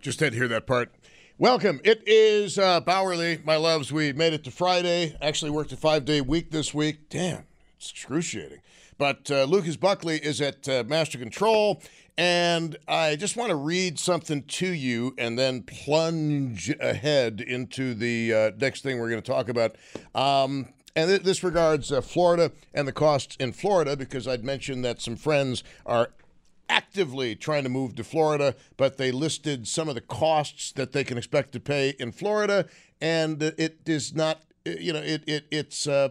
Just had to hear that part. Welcome. It is uh, Bauerle, my loves. We made it to Friday. Actually worked a five day week this week. Damn, it's excruciating. But uh, Lucas Buckley is at uh, Master Control. And I just want to read something to you and then plunge ahead into the uh, next thing we're going to talk about. Um, and th- this regards uh, Florida and the costs in Florida because I'd mentioned that some friends are actively trying to move to Florida, but they listed some of the costs that they can expect to pay in Florida, and it is not, you know, it, it it's uh,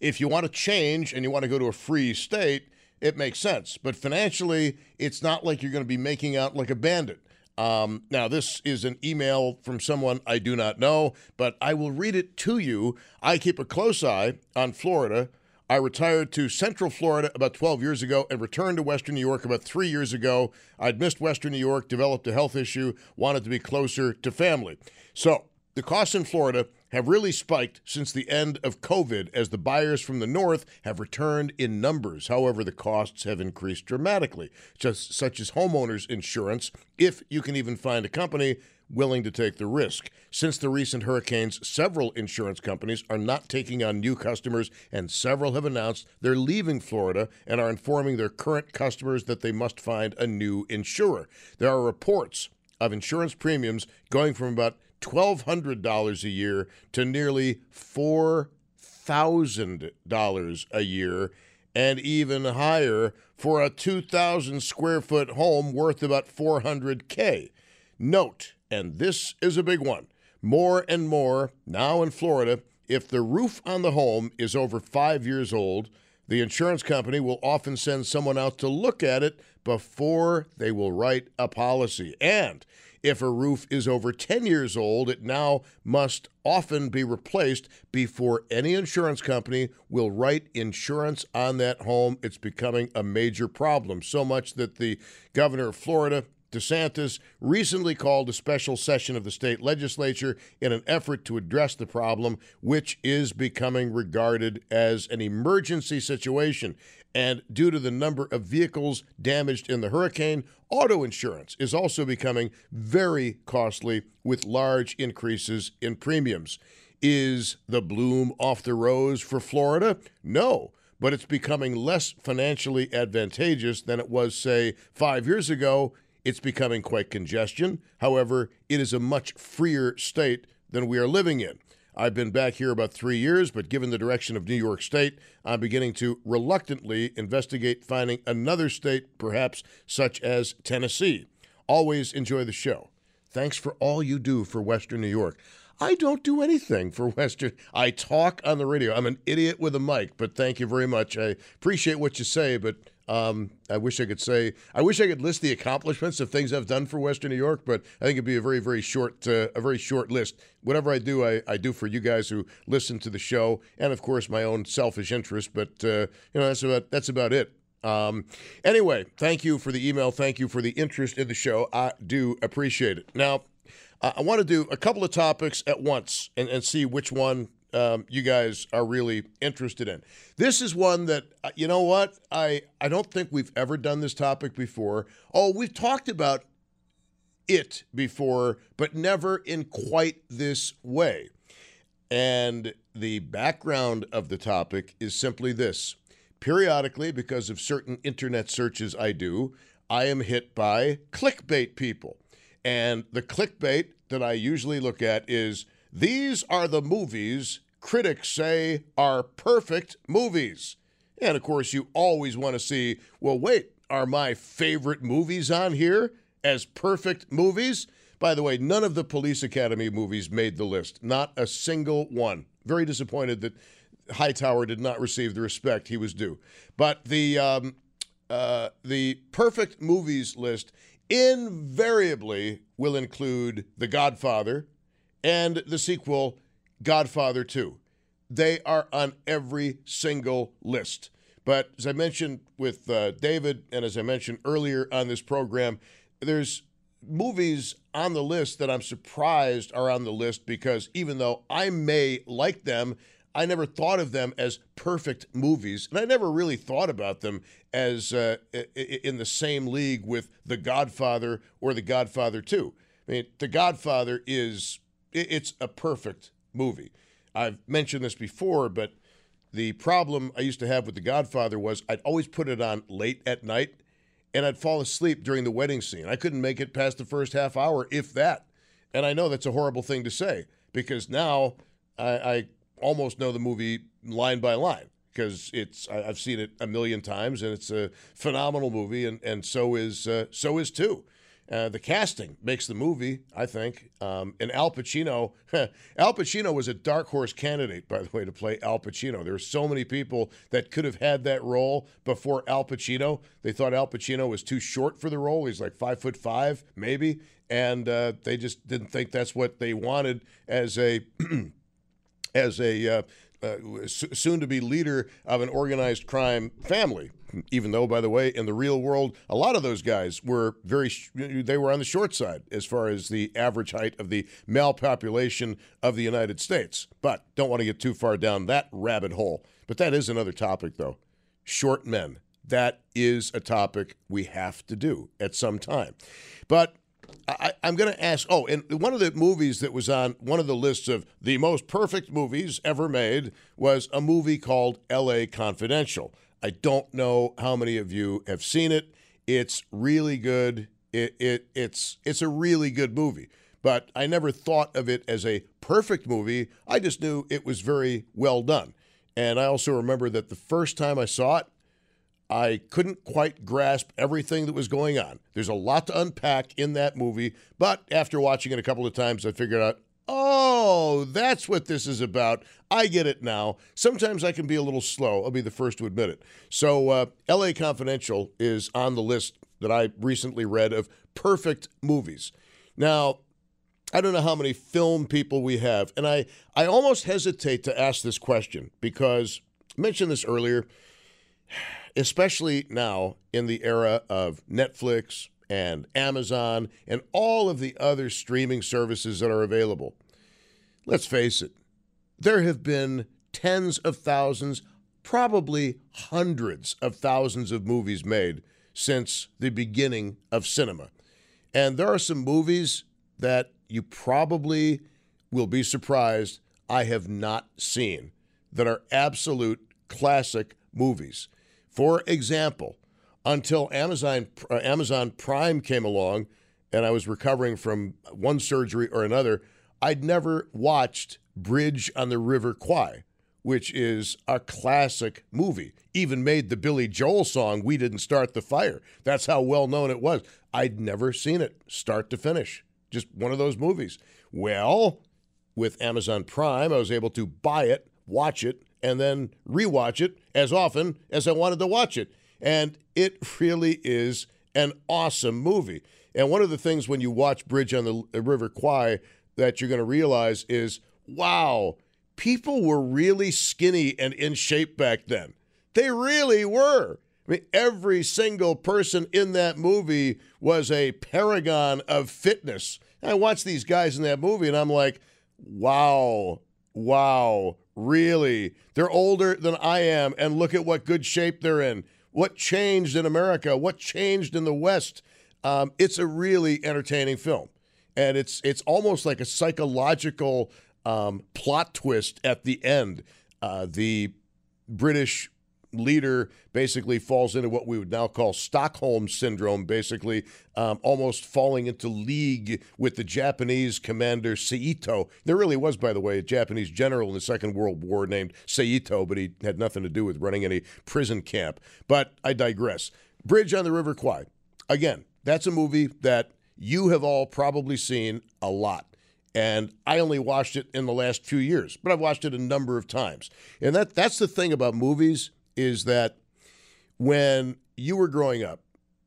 if you want to change and you want to go to a free state, it makes sense. But financially, it's not like you're going to be making out like a bandit. Um, now, this is an email from someone I do not know, but I will read it to you. I keep a close eye on Florida. I retired to Central Florida about 12 years ago and returned to Western New York about three years ago. I'd missed Western New York, developed a health issue, wanted to be closer to family. So, the costs in Florida have really spiked since the end of COVID as the buyers from the north have returned in numbers. However, the costs have increased dramatically, just such as homeowners insurance, if you can even find a company willing to take the risk. Since the recent hurricanes, several insurance companies are not taking on new customers, and several have announced they're leaving Florida and are informing their current customers that they must find a new insurer. There are reports of insurance premiums going from about $1,200 a year to nearly $4,000 a year and even higher for a 2,000 square foot home worth about 400K. Note, and this is a big one, more and more now in Florida, if the roof on the home is over five years old, the insurance company will often send someone out to look at it before they will write a policy. And if a roof is over 10 years old, it now must often be replaced before any insurance company will write insurance on that home. It's becoming a major problem, so much that the governor of Florida, DeSantis recently called a special session of the state legislature in an effort to address the problem, which is becoming regarded as an emergency situation. And due to the number of vehicles damaged in the hurricane, auto insurance is also becoming very costly with large increases in premiums. Is the bloom off the rose for Florida? No, but it's becoming less financially advantageous than it was, say, five years ago. It's becoming quite congestion. However, it is a much freer state than we are living in. I've been back here about three years, but given the direction of New York State, I'm beginning to reluctantly investigate finding another state, perhaps such as Tennessee. Always enjoy the show. Thanks for all you do for Western New York. I don't do anything for Western. I talk on the radio. I'm an idiot with a mic, but thank you very much. I appreciate what you say, but um, I wish I could say, I wish I could list the accomplishments of things I've done for Western New York, but I think it'd be a very, very short, uh, a very short list. Whatever I do, I, I do for you guys who listen to the show, and of course my own selfish interest. But uh, you know, that's about that's about it. Um, anyway, thank you for the email. Thank you for the interest in the show. I do appreciate it. Now, I want to do a couple of topics at once and, and see which one um, you guys are really interested in. This is one that uh, you know what I I don't think we've ever done this topic before. Oh, we've talked about it before, but never in quite this way. And the background of the topic is simply this. Periodically, because of certain internet searches I do, I am hit by clickbait people. And the clickbait that I usually look at is these are the movies critics say are perfect movies. And of course, you always want to see, well, wait, are my favorite movies on here as perfect movies? By the way, none of the Police Academy movies made the list, not a single one. Very disappointed that Hightower did not receive the respect he was due. But the um, uh, the perfect movies list invariably will include The Godfather and the sequel Godfather 2. They are on every single list. But as I mentioned with uh, David, and as I mentioned earlier on this program, there's movies on the list that I'm surprised are on the list because even though I may like them, I never thought of them as perfect movies, and I never really thought about them as uh, in the same league with The Godfather or The Godfather 2. I mean, The Godfather is it's a perfect movie. I've mentioned this before, but the problem I used to have with The Godfather was I'd always put it on late at night, and I'd fall asleep during the wedding scene. I couldn't make it past the first half hour, if that. And I know that's a horrible thing to say because now I, I almost know the movie line by line because it's I've seen it a million times and it's a phenomenal movie and and so is uh, so is two. Uh, the casting makes the movie, I think. Um, and Al Pacino, Al Pacino was a dark horse candidate, by the way, to play Al Pacino. There were so many people that could have had that role before Al Pacino. They thought Al Pacino was too short for the role. He's like five foot five, maybe, and uh, they just didn't think that's what they wanted as a as a uh, uh, soon to be leader of an organized crime family. Even though, by the way, in the real world, a lot of those guys were very, they were on the short side as far as the average height of the male population of the United States. But don't want to get too far down that rabbit hole. But that is another topic, though. Short men. That is a topic we have to do at some time. But I, am going to ask. Oh, and one of the movies that was on one of the lists of the most perfect movies ever made was a movie called L.A. Confidential. I don't know how many of you have seen it. It's really good. It, it it's it's a really good movie. But I never thought of it as a perfect movie. I just knew it was very well done. And I also remember that the first time I saw it, I couldn't quite grasp everything that was going on. There's a lot to unpack in that movie, but after watching it a couple of times, I figured out, oh, that's what this is about. I get it now. Sometimes I can be a little slow. I'll be the first to admit it. So, uh, LA Confidential is on the list that I recently read of perfect movies. Now, I don't know how many film people we have, and I, I almost hesitate to ask this question because I mentioned this earlier especially now in the era of Netflix and Amazon and all of the other streaming services that are available. Let's face it, there have been tens of thousands, probably hundreds of thousands of movies made since the beginning of cinema. And there are some movies that you probably will be surprised I have not seen that are absolute classic movies. For example, until Amazon uh, Amazon Prime came along and I was recovering from one surgery or another, I'd never watched Bridge on the River Kwai, which is a classic movie. Even made the Billy Joel song "We Didn't Start the Fire." That's how well known it was. I'd never seen it start to finish. Just one of those movies. Well, with Amazon Prime, I was able to buy it, watch it, and then rewatch it as often as I wanted to watch it. And it really is an awesome movie. And one of the things when you watch Bridge on the uh, River Kwai that you're going to realize is wow, people were really skinny and in shape back then. They really were. I mean, every single person in that movie was a paragon of fitness. I watch these guys in that movie and I'm like, wow, wow, Really? They're older than I am, and look at what good shape they're in. What changed in America? What changed in the West? Um, it's a really entertaining film, and it's it's almost like a psychological um, plot twist at the end. Uh, the British leader basically falls into what we would now call Stockholm syndrome, basically um, almost falling into league with the Japanese commander Saito. There really was, by the way, a Japanese general in the Second World War named Saito, but he had nothing to do with running any prison camp. But I digress. Bridge on the River Kwai. Again, that's a movie that you have all probably seen a lot and I only watched it in the last few years, but I've watched it a number of times. And that that's the thing about movies is that when you were growing up,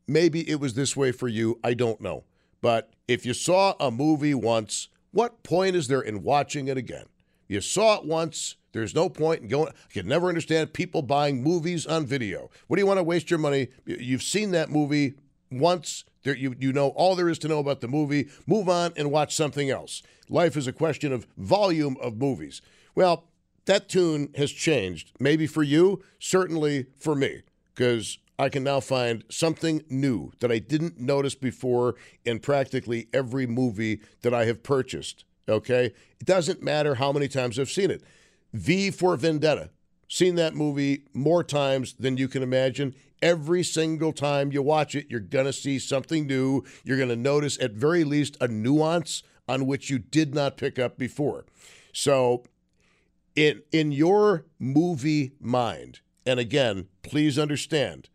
maybe it was this way for you, I don't know. But if you saw a movie once, what point is there in watching it again? You saw it once, there's no point in going. I can never understand people buying movies on video. What do you want to waste your money? You've seen that movie once. There, you, you know all there is to know about the movie. Move on and watch something else. Life is a question of volume of movies. Well, that tune has changed. Maybe for you, certainly for me, because I can now find something new that I didn't notice before in practically every movie that I have purchased. Okay? It doesn't matter how many times I've seen it. V for Vendetta. Seen that movie more times than you can imagine. Every single time you watch it, you're going to see something new. You're going to notice, at very least, a nuance on which you did not pick up before. So, in in your movie mind, and again, please understand,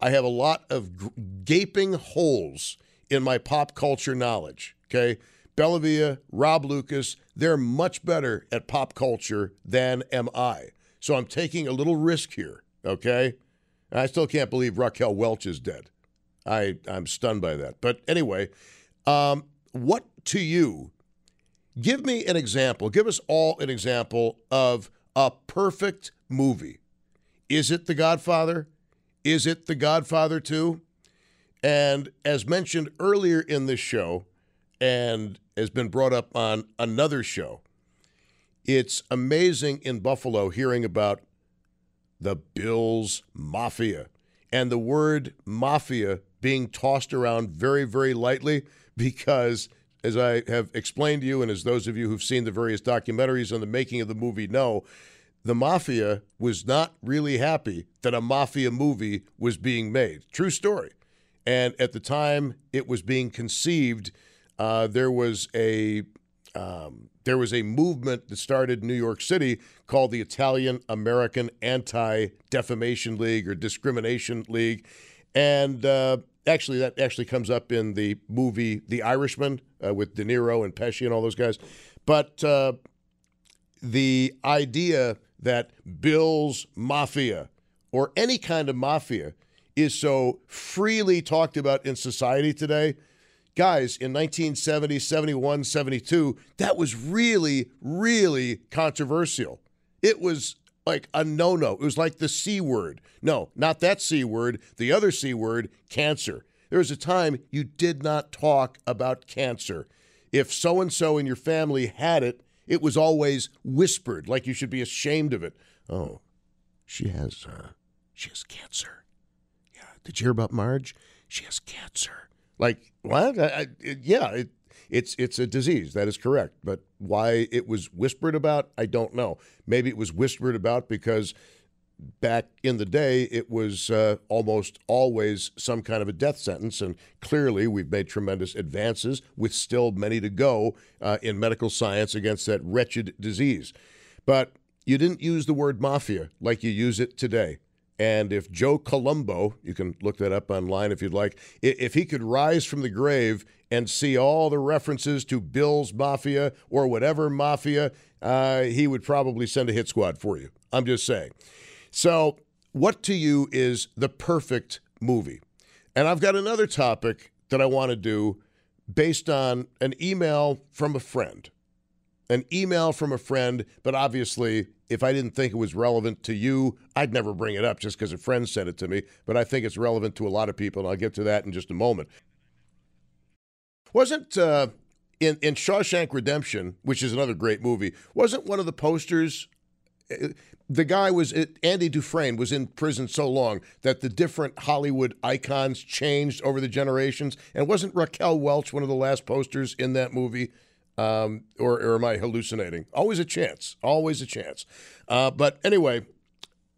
I have a lot of gaping holes in my pop culture knowledge. Okay, Bellavia, Rob Lucas, they're much better at pop culture than am I. So I'm taking a little risk here. Okay, I still can't believe Raquel Welch is dead. I I'm stunned by that. But anyway, um, what to you, give me an example, give us all an example of a perfect movie. Is it The Godfather? Is it The Godfather 2? And as mentioned earlier in this show, and has been brought up on another show, it's amazing in Buffalo hearing about the Bills Mafia and the word mafia being tossed around very, very lightly because as I have explained to you, and as those of you who've seen the various documentaries on the making of the movie know, the mafia was not really happy that a mafia movie was being made. True story. And at the time it was being conceived, uh, there was a um, there was a movement that started in New York City called the Italian American Anti Defamation League or Discrimination League, and uh, actually that actually comes up in the movie The Irishman uh, with De Niro and Pesci and all those guys. But uh, the idea that Bill's Mafia or any kind of mafia is so freely talked about in society today. Guys, in 1970, 71, 72, that was really, really controversial. It was like a no no. It was like the C word. No, not that C word, the other C word, cancer. There was a time you did not talk about cancer. If so and so in your family had it, it was always whispered, like you should be ashamed of it. Oh, she has, uh, she has cancer. Yeah, did you hear about Marge? She has cancer. Like what? I, I, yeah, it, it's it's a disease. That is correct. But why it was whispered about, I don't know. Maybe it was whispered about because back in the day, it was uh, almost always some kind of a death sentence. And clearly, we've made tremendous advances with still many to go uh, in medical science against that wretched disease. But you didn't use the word mafia like you use it today. And if Joe Colombo, you can look that up online if you'd like, if he could rise from the grave and see all the references to Bill's Mafia or whatever Mafia, uh, he would probably send a hit squad for you. I'm just saying. So, what to you is the perfect movie? And I've got another topic that I want to do based on an email from a friend. An email from a friend, but obviously, if I didn't think it was relevant to you, I'd never bring it up just because a friend sent it to me. But I think it's relevant to a lot of people, and I'll get to that in just a moment. Wasn't uh, in in Shawshank Redemption, which is another great movie, wasn't one of the posters the guy was Andy Dufresne was in prison so long that the different Hollywood icons changed over the generations. And wasn't Raquel Welch one of the last posters in that movie? Um, or, or, am I hallucinating? Always a chance. Always a chance. Uh, but anyway,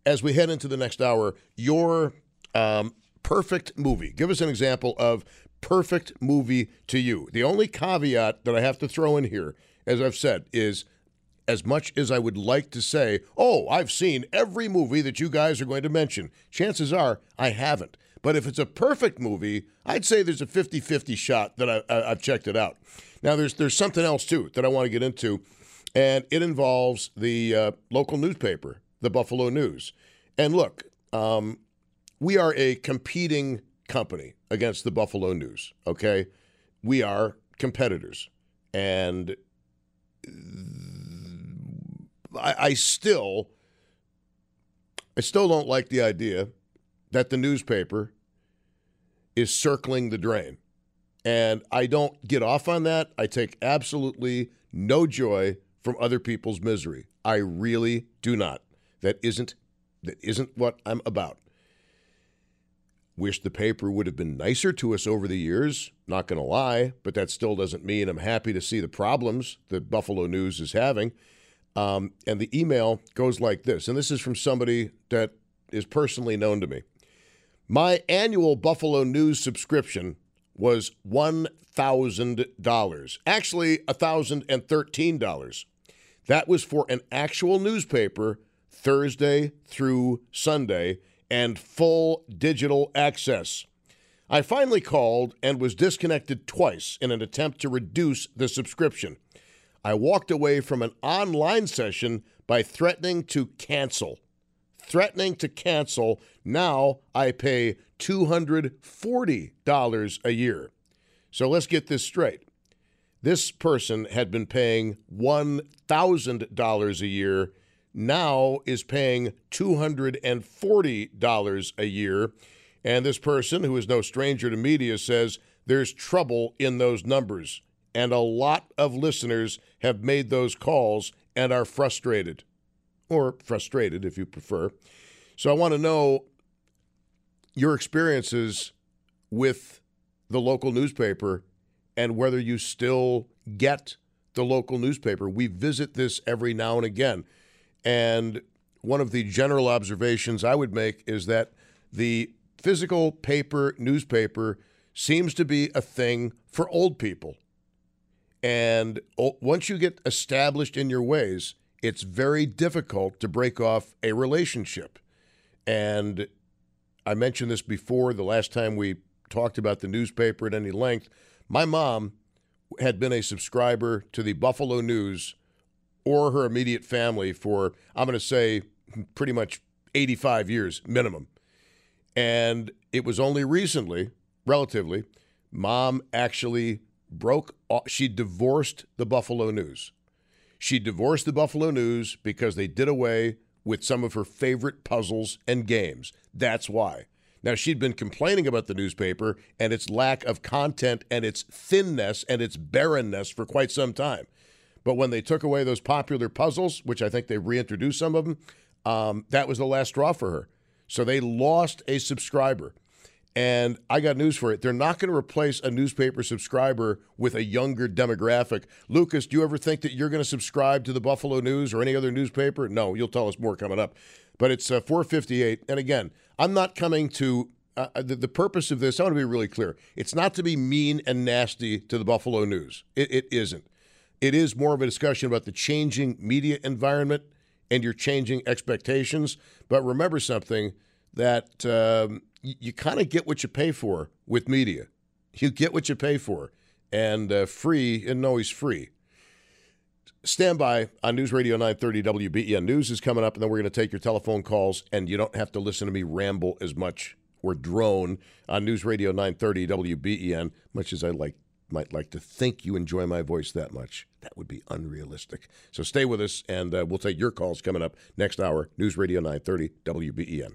as we head into the next hour, your um, perfect movie. Give us an example of perfect movie to you. The only caveat that I have to throw in here, as I've said, is as much as I would like to say, oh, I've seen every movie that you guys are going to mention, chances are I haven't. But if it's a perfect movie, I'd say there's a 50 50 shot that I, have checked it out. Now, there's, there's something else, too, that I want to get into, and it involves the uh, local newspaper, the Buffalo News. And look, um, we are a competing company against the Buffalo News, okay? We are competitors. And I, I still I still don't like the idea that the newspaper is circling the drain. And I don't get off on that. I take absolutely no joy from other people's misery. I really do not. That isn't that isn't what I'm about. Wish the paper would have been nicer to us over the years, not going to lie, but that still doesn't mean I'm happy to see the problems that Buffalo News is having. Um, and the email goes like this, and this is from somebody that is personally known to me. My annual Buffalo News subscription was $1,000, actually $1,013. That was for an actual newspaper Thursday through Sunday and full digital access. I finally called and was disconnected twice in an attempt to reduce the subscription. I walked away from an online session by threatening to cancel. Threatening to cancel. Now I pay $240 a year. So let's get this straight. This person had been paying $1,000 a year, now is paying $240 a year. And this person, who is no stranger to media, says there's trouble in those numbers and a lot of listeners have made those calls and are frustrated, or frustrated if you prefer. So I want to know your experiences with the local newspaper and whether you still get the local newspaper. We visit this every now and again. And one of the general observations I would make is that the physical paper newspaper seems to be a thing for old people. And once you get established in your ways, it's very difficult to break off a relationship. And I mentioned this before the last time we talked about the newspaper at any length. My mom had been a subscriber to the Buffalo News or her immediate family for, I'm going to say, pretty much 85 years minimum. And it was only recently, relatively, mom actually broke she divorced the Buffalo News. She divorced the Buffalo News because they did away with some of her favorite puzzles and games. That's why. Now, she'd been complaining about the newspaper and its lack of content and its thinness and its barrenness for quite some time. But when they took away those popular puzzles, which I think they reintroduced some of them, um, that was the last straw for her. So they lost a subscriber. And I got news for it. They're not going to replace a newspaper subscriber with a younger demographic. Lucas, do you ever think that you're going to subscribe to the Buffalo News or any other newspaper? No, you'll tell us more coming up. But it's uh, 458. And again, I'm not coming to uh, uh, the, the, purpose of this. I want to be really clear. It's not to be mean and nasty to the Buffalo News. It, it isn't. It is more of a discussion about the changing media environment and your changing expectations. But remember something that um, you, kind of get what you pay for with media. You get what you pay for, and uh, free isn't always free. Stand by on News Radio 930 WBEN. News is coming up, and then we're going to take your telephone calls, and you don't have to listen to me ramble as much or drone on News Radio 930 WBEN, much as I like might like to think you enjoy my voice that much. That would be unrealistic. So stay with us, and uh, we'll take your calls coming up next hour. News Radio 930 WBEN.